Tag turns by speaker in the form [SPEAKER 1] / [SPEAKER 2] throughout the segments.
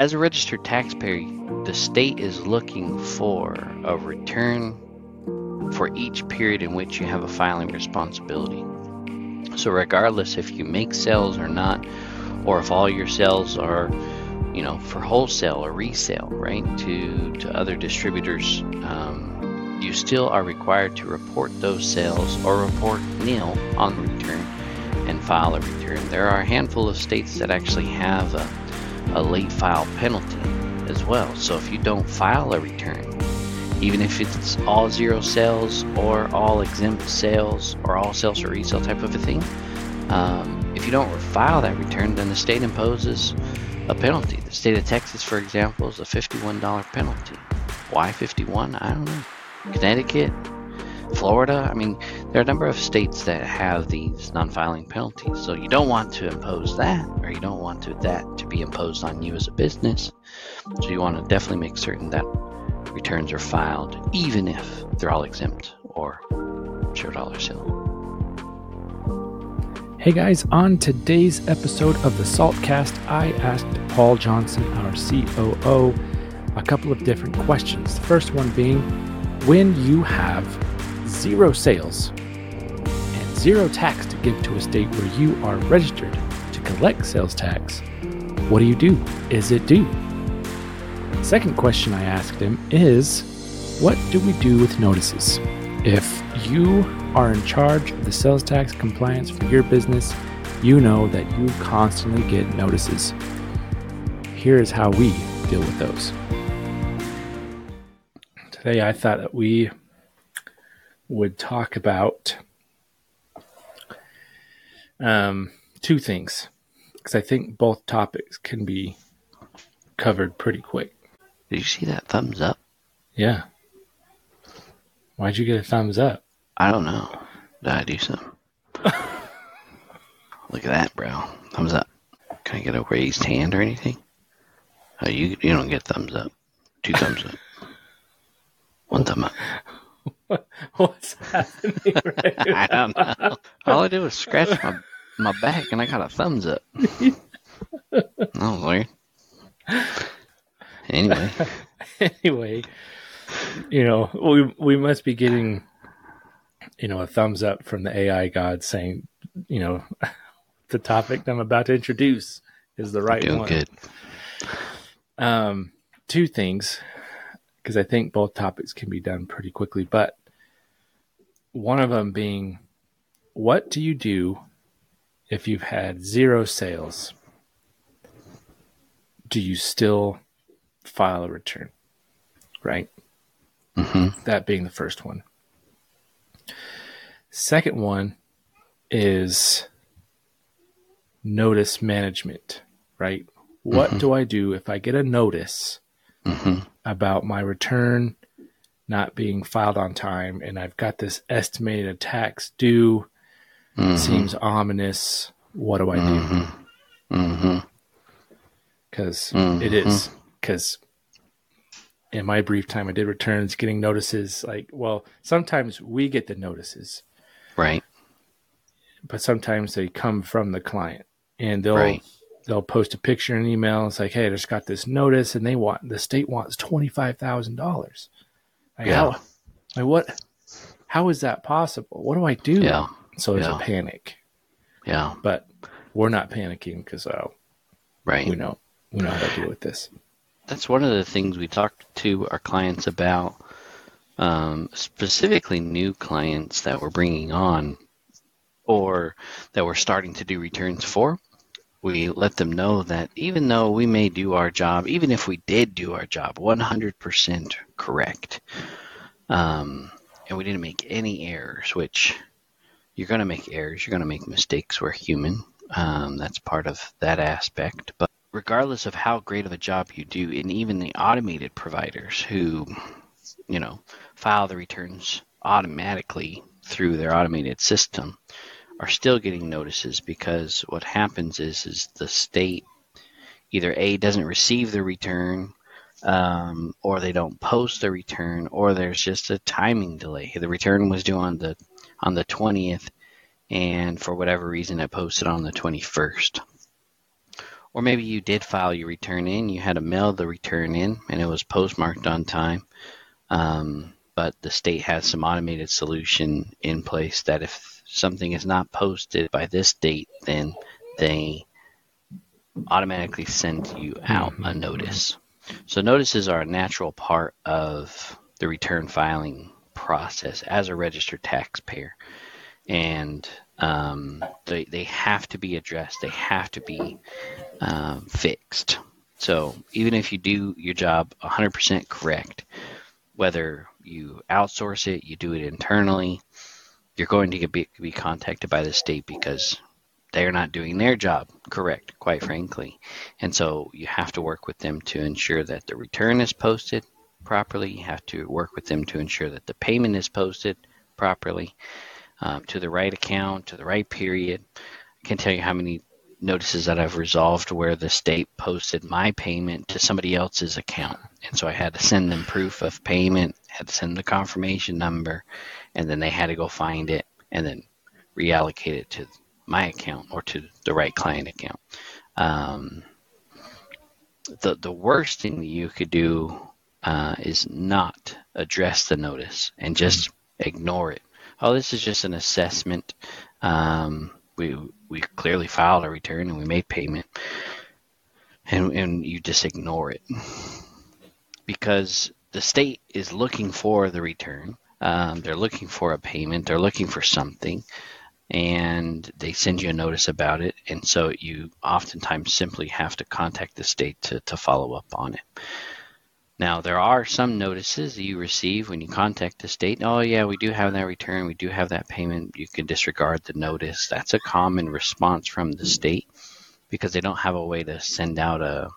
[SPEAKER 1] as a registered taxpayer, the state is looking for a return for each period in which you have a filing responsibility. So, regardless if you make sales or not, or if all your sales are, you know, for wholesale or resale, right, to to other distributors, um, you still are required to report those sales or report nil on the return and file a return. There are a handful of states that actually have a, a late file penalty as well. So if you don't file a return, even if it's all zero sales or all exempt sales or all sales for resale type of a thing, um, if you don't file that return, then the state imposes a penalty. The state of Texas, for example, is a $51 penalty. Why 51? I don't know. Connecticut, Florida. I mean, there are a number of states that have these non-filing penalties. So you don't want to impose that, or you don't want to, that to be imposed on you as a business. So you want to definitely make certain that returns are filed, even if they're all exempt or zero dollar sale.
[SPEAKER 2] Hey guys, on today's episode of the Saltcast, I asked Paul Johnson, our COO, a couple of different questions. The first one being when you have zero sales and zero tax to give to a state where you are registered to collect sales tax, what do you do? Is it due? Second question I asked him is what do we do with notices? If you are in charge of the sales tax compliance for your business, you know that you constantly get notices. Here is how we deal with those. Today, I thought that we would talk about um, two things because I think both topics can be covered pretty quick.
[SPEAKER 1] Did you see that thumbs up?
[SPEAKER 2] Yeah. Why'd you get a thumbs up?
[SPEAKER 1] I don't know. Did I do something? Look at that, bro. Thumbs up. Can I get a raised hand or anything? Oh, you you don't get thumbs up. Two thumbs up. One thumb up.
[SPEAKER 2] What's happening right
[SPEAKER 1] I don't know. All I did was scratch my my back and I got a thumbs up. that was weird. Anyway,
[SPEAKER 2] anyway, you know, we we must be getting you know a thumbs up from the AI god saying, you know, the topic I'm about to introduce is the right
[SPEAKER 1] doing
[SPEAKER 2] one.
[SPEAKER 1] good.
[SPEAKER 2] Um, two things because I think both topics can be done pretty quickly, but one of them being, what do you do if you've had zero sales? Do you still file a return? Right?
[SPEAKER 1] hmm
[SPEAKER 2] That being the first one. Second one is notice management, right? What do I do if I get a notice
[SPEAKER 1] hmm
[SPEAKER 2] about my return not being filed on time and I've got this estimated tax due?
[SPEAKER 1] hmm
[SPEAKER 2] Seems ominous. What do I do? Because
[SPEAKER 1] Mhm.
[SPEAKER 2] it is. Because in my brief time, I did returns, getting notices. Like, well, sometimes we get the notices.
[SPEAKER 1] Right.
[SPEAKER 2] but sometimes they come from the client and they'll
[SPEAKER 1] Right.
[SPEAKER 2] they'll post a picture and email. It's like, hey, I just got this notice, and they want the state wants twenty five thousand dollars. Like,
[SPEAKER 1] Yeah.
[SPEAKER 2] how, like what? How is that possible? What do I do?
[SPEAKER 1] Yeah.
[SPEAKER 2] So there's
[SPEAKER 1] Yeah.
[SPEAKER 2] a panic,
[SPEAKER 1] Yeah.
[SPEAKER 2] but we're not panicking because oh,
[SPEAKER 1] Right.
[SPEAKER 2] we know we know how to deal with this.
[SPEAKER 1] That's one of the things we talk to our clients about, um, specifically new clients that we're bringing on or that we're starting to do returns for. We let them know that even though we may do our job, even if we did do our job 100% correct, um, and we didn't make any errors, which you're going to make errors, you're going to make mistakes. We're human. Um, that's part of that aspect. But regardless of how great of a job you do, and even the automated providers who, you know, file the returns automatically through their automated system, are still getting notices because what happens is is the state either a doesn't receive the return um, or they don't post the return or there's just a timing delay the return was due on the on the 20th and for whatever reason it posted on the 21st or maybe you did file your return in, you had to mail the return in, and it was postmarked on time. Um, but the state has some automated solution in place that if something is not posted by this date, then they automatically send you out a notice. So notices are a natural part of the return filing process as a registered taxpayer, and um, they they have to be addressed. They have to be um, fixed. So even if you do your job 100% correct, whether you outsource it, you do it internally, you're going to be, be contacted by the state because they're not doing their job correct, quite frankly. And so you have to work with them to ensure that the return is posted properly. You have to work with them to ensure that the payment is posted properly um, to the right account, to the right period. I can't tell you how many notices that I've resolved where the state posted my payment to somebody else's account. And so I had to send them proof of payment, had to send the confirmation number, and then they had to go find it and then reallocate it to my account or to the right client account. Um, the the worst thing that you could do uh, is not address the notice and just ignore it. Oh, this is just an assessment. Um, we we clearly filed a return and we made payment, and and you just ignore it because the state is looking for the return. Um, they're looking for a payment. They're looking for something, and they send you a notice about it. And so you oftentimes simply have to contact the state to, to follow up on it. Now, there are some notices that you receive when you contact the state. Oh, yeah, we do have that return. We do have that payment. You can disregard the notice. That's a common response from the state because they don't have a way to send out a,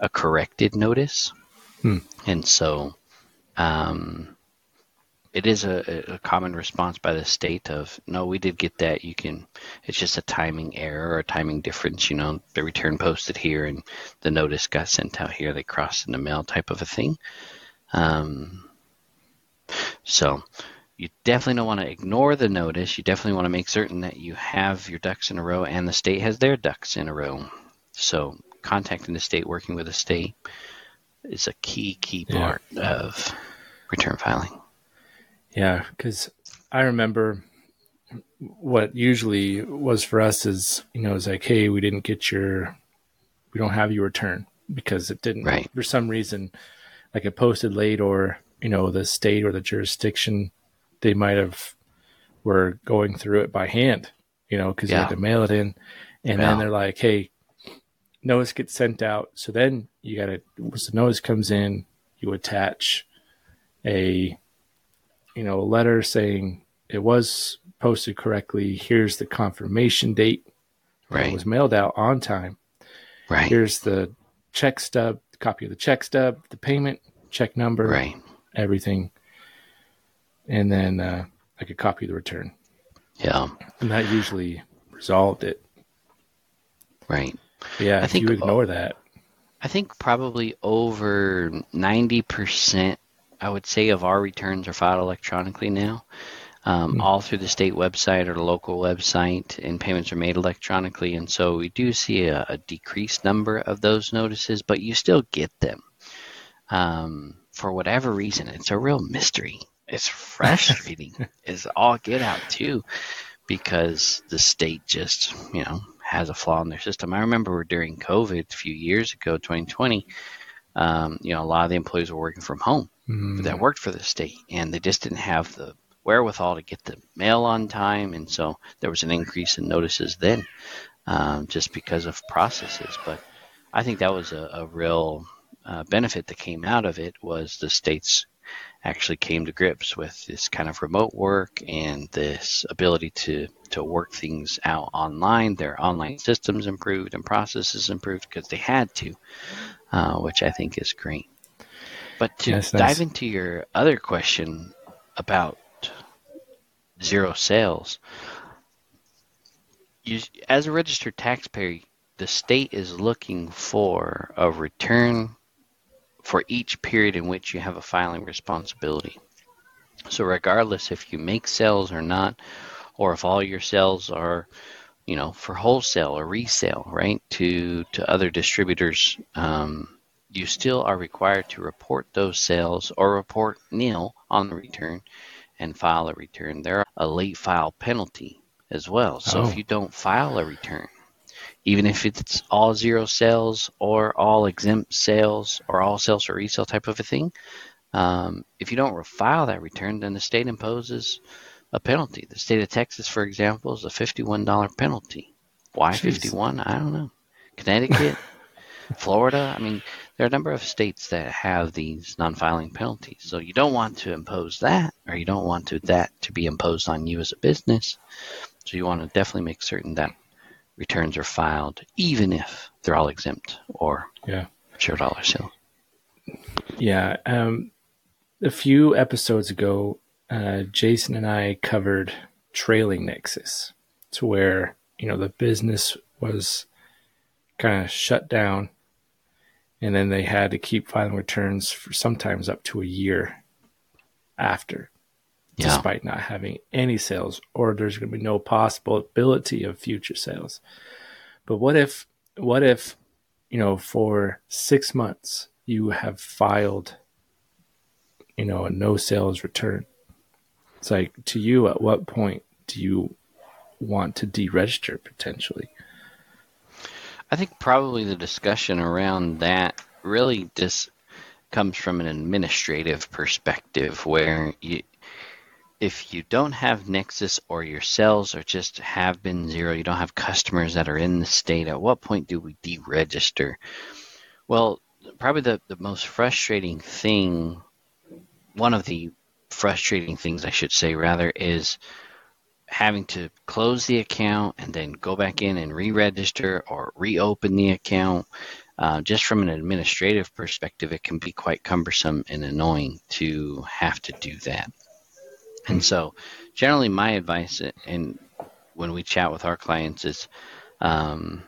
[SPEAKER 1] a corrected notice.
[SPEAKER 2] Hmm.
[SPEAKER 1] And so um, it is a, a common response by the state of, no, we did get that. You can, it's just a timing error or a timing difference. You know, the return posted here and the notice got sent out here. They crossed in the mail type of a thing. Um, so you definitely don't want to ignore the notice. You definitely want to make certain that you have your ducks in a row and the state has their ducks in a row. So contacting the state, working with the state is a key, key
[SPEAKER 2] Yeah.
[SPEAKER 1] part of return filing.
[SPEAKER 2] Yeah, because I remember what usually was for us is, you know, it's like, hey, we didn't get your, we don't have your return because it didn't,
[SPEAKER 1] Right.
[SPEAKER 2] for some reason, like it posted late or, you know, the state or the jurisdiction, they might have, were going through it by hand, you know, because you
[SPEAKER 1] Yeah.
[SPEAKER 2] had to mail it in. And
[SPEAKER 1] Yeah.
[SPEAKER 2] then they're like, hey, notice gets sent out. So then you got to, once the notice comes in, you attach a, you know, a letter saying it was posted correctly. Here's the confirmation date.
[SPEAKER 1] Right.
[SPEAKER 2] It was mailed out on time.
[SPEAKER 1] Right.
[SPEAKER 2] Here's the check stub, copy of the check stub, the payment, check number,
[SPEAKER 1] Right.
[SPEAKER 2] everything. And then uh, like a copy of the return.
[SPEAKER 1] Yeah.
[SPEAKER 2] And that usually resolved it.
[SPEAKER 1] Right.
[SPEAKER 2] But yeah,
[SPEAKER 1] I
[SPEAKER 2] if
[SPEAKER 1] think-
[SPEAKER 2] you ignore that,
[SPEAKER 1] I think probably over 90%, I would say, of our returns are filed electronically now, um, all through the state website or the local website, and payments are made electronically. And so we do see a, a decreased number of those notices, but you still get them. Um, for whatever reason, it's a real mystery. It's frustrating. it's all get out, too, because the state just, you know, has a flaw in their system. I remember during COVID a few years ago, 2020, um, you know, a lot of the employees were working from home
[SPEAKER 2] mm,
[SPEAKER 1] that worked for the state, and they just didn't have the wherewithal to get the mail on time, and so there was an increase in notices then, um, just because of processes. But I think that was a, a real uh, benefit that came out of it was the states actually came to grips with this kind of remote work and this ability to to work things out online. Their online systems improved and processes improved because they had to, uh, which I think is great. But to
[SPEAKER 2] it's
[SPEAKER 1] dive
[SPEAKER 2] nice.
[SPEAKER 1] into your other question about zero sales, you, as a registered taxpayer, the state is looking for a return for each period in which you have a filing responsibility. So, regardless if you make sales or not, or if all your sales are you know, for wholesale or resale, right, to to other distributors, um, you still are required to report those sales or report nil on the return and file a return. There are a late file penalty as well. So
[SPEAKER 2] Oh.
[SPEAKER 1] if you don't file a return, even if it's all zero sales or all exempt sales or all sales for resale type of a thing, um, if you don't file that return, then the state imposes a penalty. The state of Texas, for example, is a $51 penalty. Why
[SPEAKER 2] Jeez.
[SPEAKER 1] 51? I don't know. Connecticut, Florida. I mean, there are a number of states that have these non-filing penalties. So you don't want to impose that, or you don't want to that to be imposed on you as a business. So you want to definitely make certain that returns are filed, even if they're all exempt or
[SPEAKER 2] Yeah.
[SPEAKER 1] zero dollar sale.
[SPEAKER 2] Yeah. Um, a few episodes ago, uh, Jason and I covered trailing Nexus to where, you know, the business was kind of shut down and then they had to keep filing returns for sometimes up to a year after,
[SPEAKER 1] Yeah.
[SPEAKER 2] despite not having any sales or there's going to be no possibility of future sales. But what if, what if, you know, for six months you have filed, you know, a no sales return? It's like to you, at what point do you want to deregister potentially?
[SPEAKER 1] I think probably the discussion around that really just comes from an administrative perspective where you if you don't have Nexus or your sales are just have been zero, you don't have customers that are in the state, at what point do we deregister? Well, probably the, the most frustrating thing, one of the frustrating things I should say rather, is having to close the account and then go back in and re-register or reopen the account. Uh, just from an administrative perspective, it can be quite cumbersome and annoying to have to do that. And so, generally, my advice, and when we chat with our clients, is um,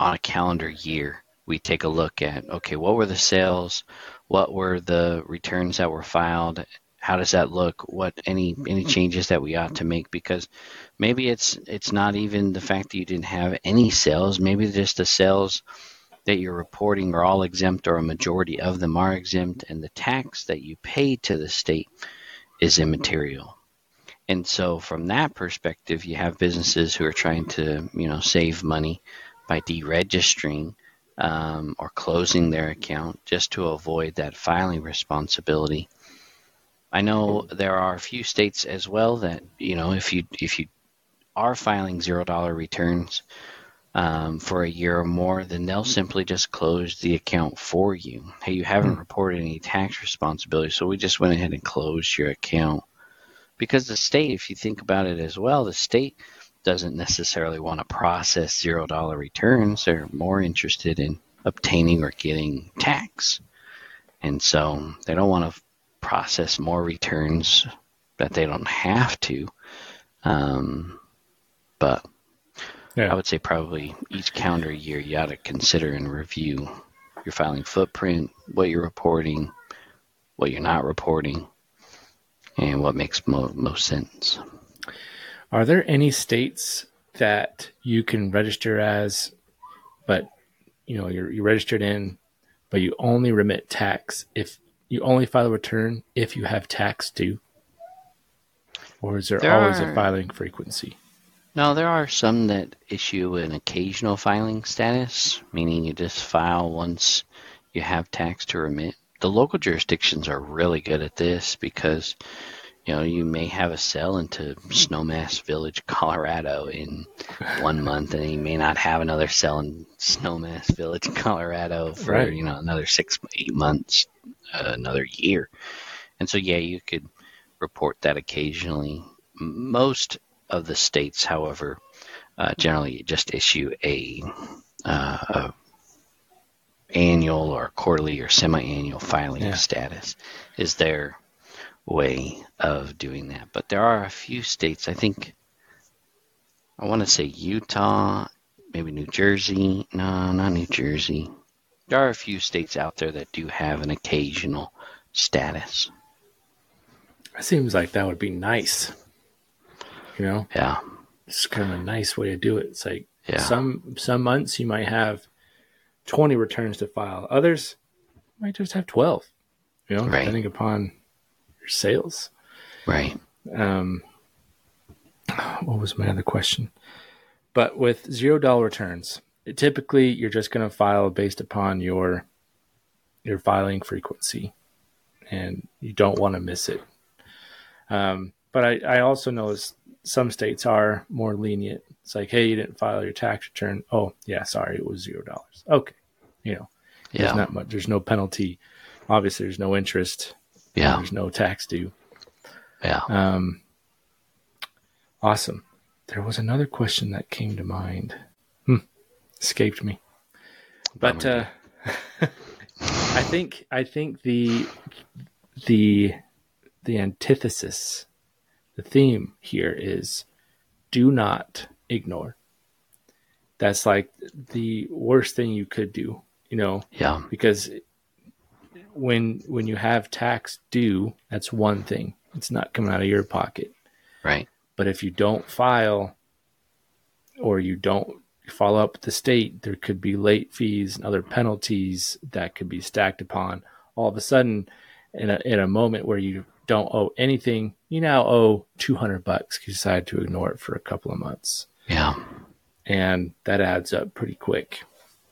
[SPEAKER 1] on a calendar year, we take a look at okay, what were the sales, what were the returns that were filed, how does that look, what any any changes that we ought to make because maybe it's it's not even the fact that you didn't have any sales, maybe just the sales that you're reporting are all exempt or a majority of them are exempt and the tax that you pay to the state is immaterial. And so from that perspective, you have businesses who are trying to, you know, save money by deregistering um, or closing their account just to avoid that filing responsibility. I know mm-hmm. there are a few states as well that, you know, if you if you are filing zero dollar returns um, for a year or more, then they'll mm-hmm. simply just close the account for you. Hey, you haven't mm-hmm. reported any tax responsibility, so we just went ahead and closed your account. Because the state, if you think about it as well, the state doesn't necessarily want to process zero dollar returns. They're more interested in obtaining or getting tax. And so they don't want to process more returns that they don't have to. Um, but
[SPEAKER 2] Yeah.
[SPEAKER 1] I would say probably each calendar year you ought to consider and review your filing footprint, what you're reporting, what you're not reporting, and what makes mo- most sense.
[SPEAKER 2] Are there any states that you can register as, but you know you're, you're registered in, but you only remit tax if you only file a return if you have tax due, or is there,
[SPEAKER 1] There
[SPEAKER 2] always a filing frequency?
[SPEAKER 1] No, there are some that issue an occasional filing status, meaning you just file once you have tax to remit. The local jurisdictions are really good at this because you know you may have a sell into Snowmass Village, Colorado in one month, and you may not have another sell in Snowmass Village, Colorado for
[SPEAKER 2] Right.
[SPEAKER 1] you know another six, eight months, uh, another year, and so yeah, you could report that occasionally. Most of the states, however, uh, generally just issue a, uh, a annual or quarterly or semi-annual filing
[SPEAKER 2] Yeah.
[SPEAKER 1] status is their way of doing that. But there are a few states, I think, I want to say Utah, maybe New Jersey. No, not New Jersey. There are a few states out there that do have an occasional status.
[SPEAKER 2] It seems like that would be nice. You know,
[SPEAKER 1] Yeah.
[SPEAKER 2] it's kind of a nice way to do it. It's like
[SPEAKER 1] Yeah.
[SPEAKER 2] some some months you might have 20 returns to file. Others might just have 12. You know,
[SPEAKER 1] Right.
[SPEAKER 2] depending upon your sales.
[SPEAKER 1] Right.
[SPEAKER 2] Um, what was my other question? But with zero dollar returns, it- typically you're just going to file based upon your your filing frequency, and you don't want to miss it. Um, but I, I also noticed some states are more lenient. It's like, hey, you didn't file your tax return. Oh, yeah, sorry, it was zero dollars. Okay, you know, there's
[SPEAKER 1] Yeah.
[SPEAKER 2] not much. There's no penalty. Obviously, there's no interest.
[SPEAKER 1] Yeah.
[SPEAKER 2] There's no tax due.
[SPEAKER 1] Yeah.
[SPEAKER 2] Um, awesome. There was another question that came to mind. Hmm, escaped me. But uh, I think I think the the the antithesis, the theme here is do not ignore. That's like the worst thing you could do, you know,
[SPEAKER 1] Yeah.
[SPEAKER 2] because when when you have tax due, that's one thing. It's not coming out of your pocket.
[SPEAKER 1] Right.
[SPEAKER 2] But if you don't file or you don't follow up with the state, there could be late fees and other penalties that could be stacked upon. All of a sudden, in a, in a moment where you don't owe anything, you now owe 200 bucks 'cause you decided to ignore it for a couple of months.
[SPEAKER 1] Yeah.
[SPEAKER 2] And that adds up pretty quick.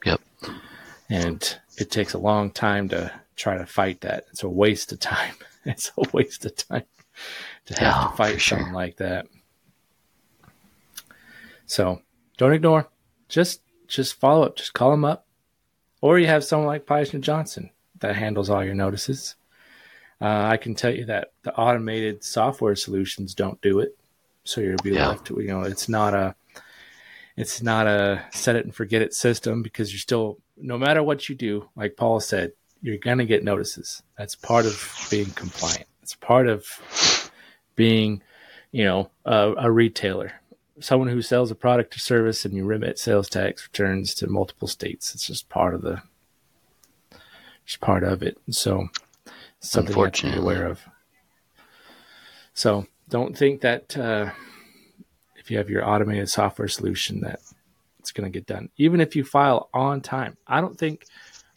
[SPEAKER 1] Yep.
[SPEAKER 2] And it takes a long time to try to fight that. It's a waste of time. It's a waste of time to have to fight
[SPEAKER 1] sure.
[SPEAKER 2] something like that. So don't ignore. Just just follow up. Just call them up. Or you have someone like Peisner Johnson that handles all your notices. Uh, I can tell you that the automated software solutions don't do it. So you'll be
[SPEAKER 1] Yeah.
[SPEAKER 2] left you know, it's not a it's not a set it and forget it system because you're still no matter what you do, like Paul said, you're gonna get notices. That's part of being compliant. It's part of being, you know, a, a retailer, someone who sells a product or service, and you remit sales tax returns to multiple states. It's just part of the, just part of it. So, something you have to be aware of. So, don't think that uh, if you have your automated software solution that it's going to get done, even if you file on time. I don't think,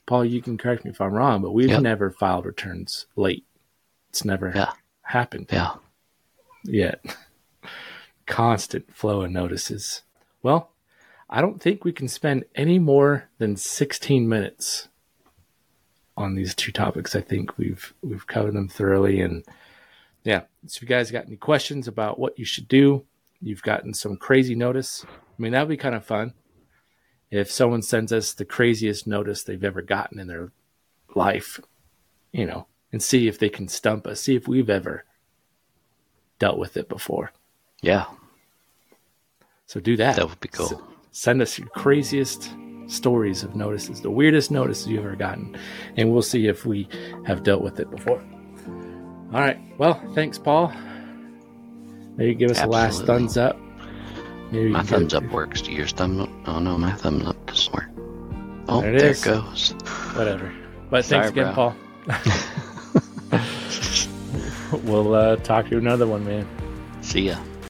[SPEAKER 2] Paul, you can correct me if I'm wrong, but we've
[SPEAKER 1] Yep.
[SPEAKER 2] never filed returns late. It's never
[SPEAKER 1] Yeah.
[SPEAKER 2] happened
[SPEAKER 1] Yeah.
[SPEAKER 2] yet. Constant flow of notices. Well, I don't think we can spend any more than 16 minutes on these two topics. I think we've we've covered them thoroughly and yeah, so if you guys got any questions about what you should do, you've gotten some crazy notice. I mean, that would be kind of fun if someone sends us the craziest notice they've ever gotten in their life, you know, and see if they can stump us, see if we've ever dealt with it before.
[SPEAKER 1] Yeah.
[SPEAKER 2] So do that.
[SPEAKER 1] That would be cool.
[SPEAKER 2] S- send us your craziest stories of notices, the weirdest notices you've ever gotten, and we'll see if we have dealt with it before. All right. Well, thanks, Paul. Maybe give us a last thumbs up. Maybe
[SPEAKER 1] My thumbs up works. Do yours thumb up? Oh no, my thumbs up doesn't work. Oh,
[SPEAKER 2] There
[SPEAKER 1] there
[SPEAKER 2] it
[SPEAKER 1] it,
[SPEAKER 2] is.
[SPEAKER 1] goes.
[SPEAKER 2] Whatever. But
[SPEAKER 1] Sorry,
[SPEAKER 2] thanks again,
[SPEAKER 1] bro.
[SPEAKER 2] Paul. we'll uh, talk to you another one, man.
[SPEAKER 1] See ya.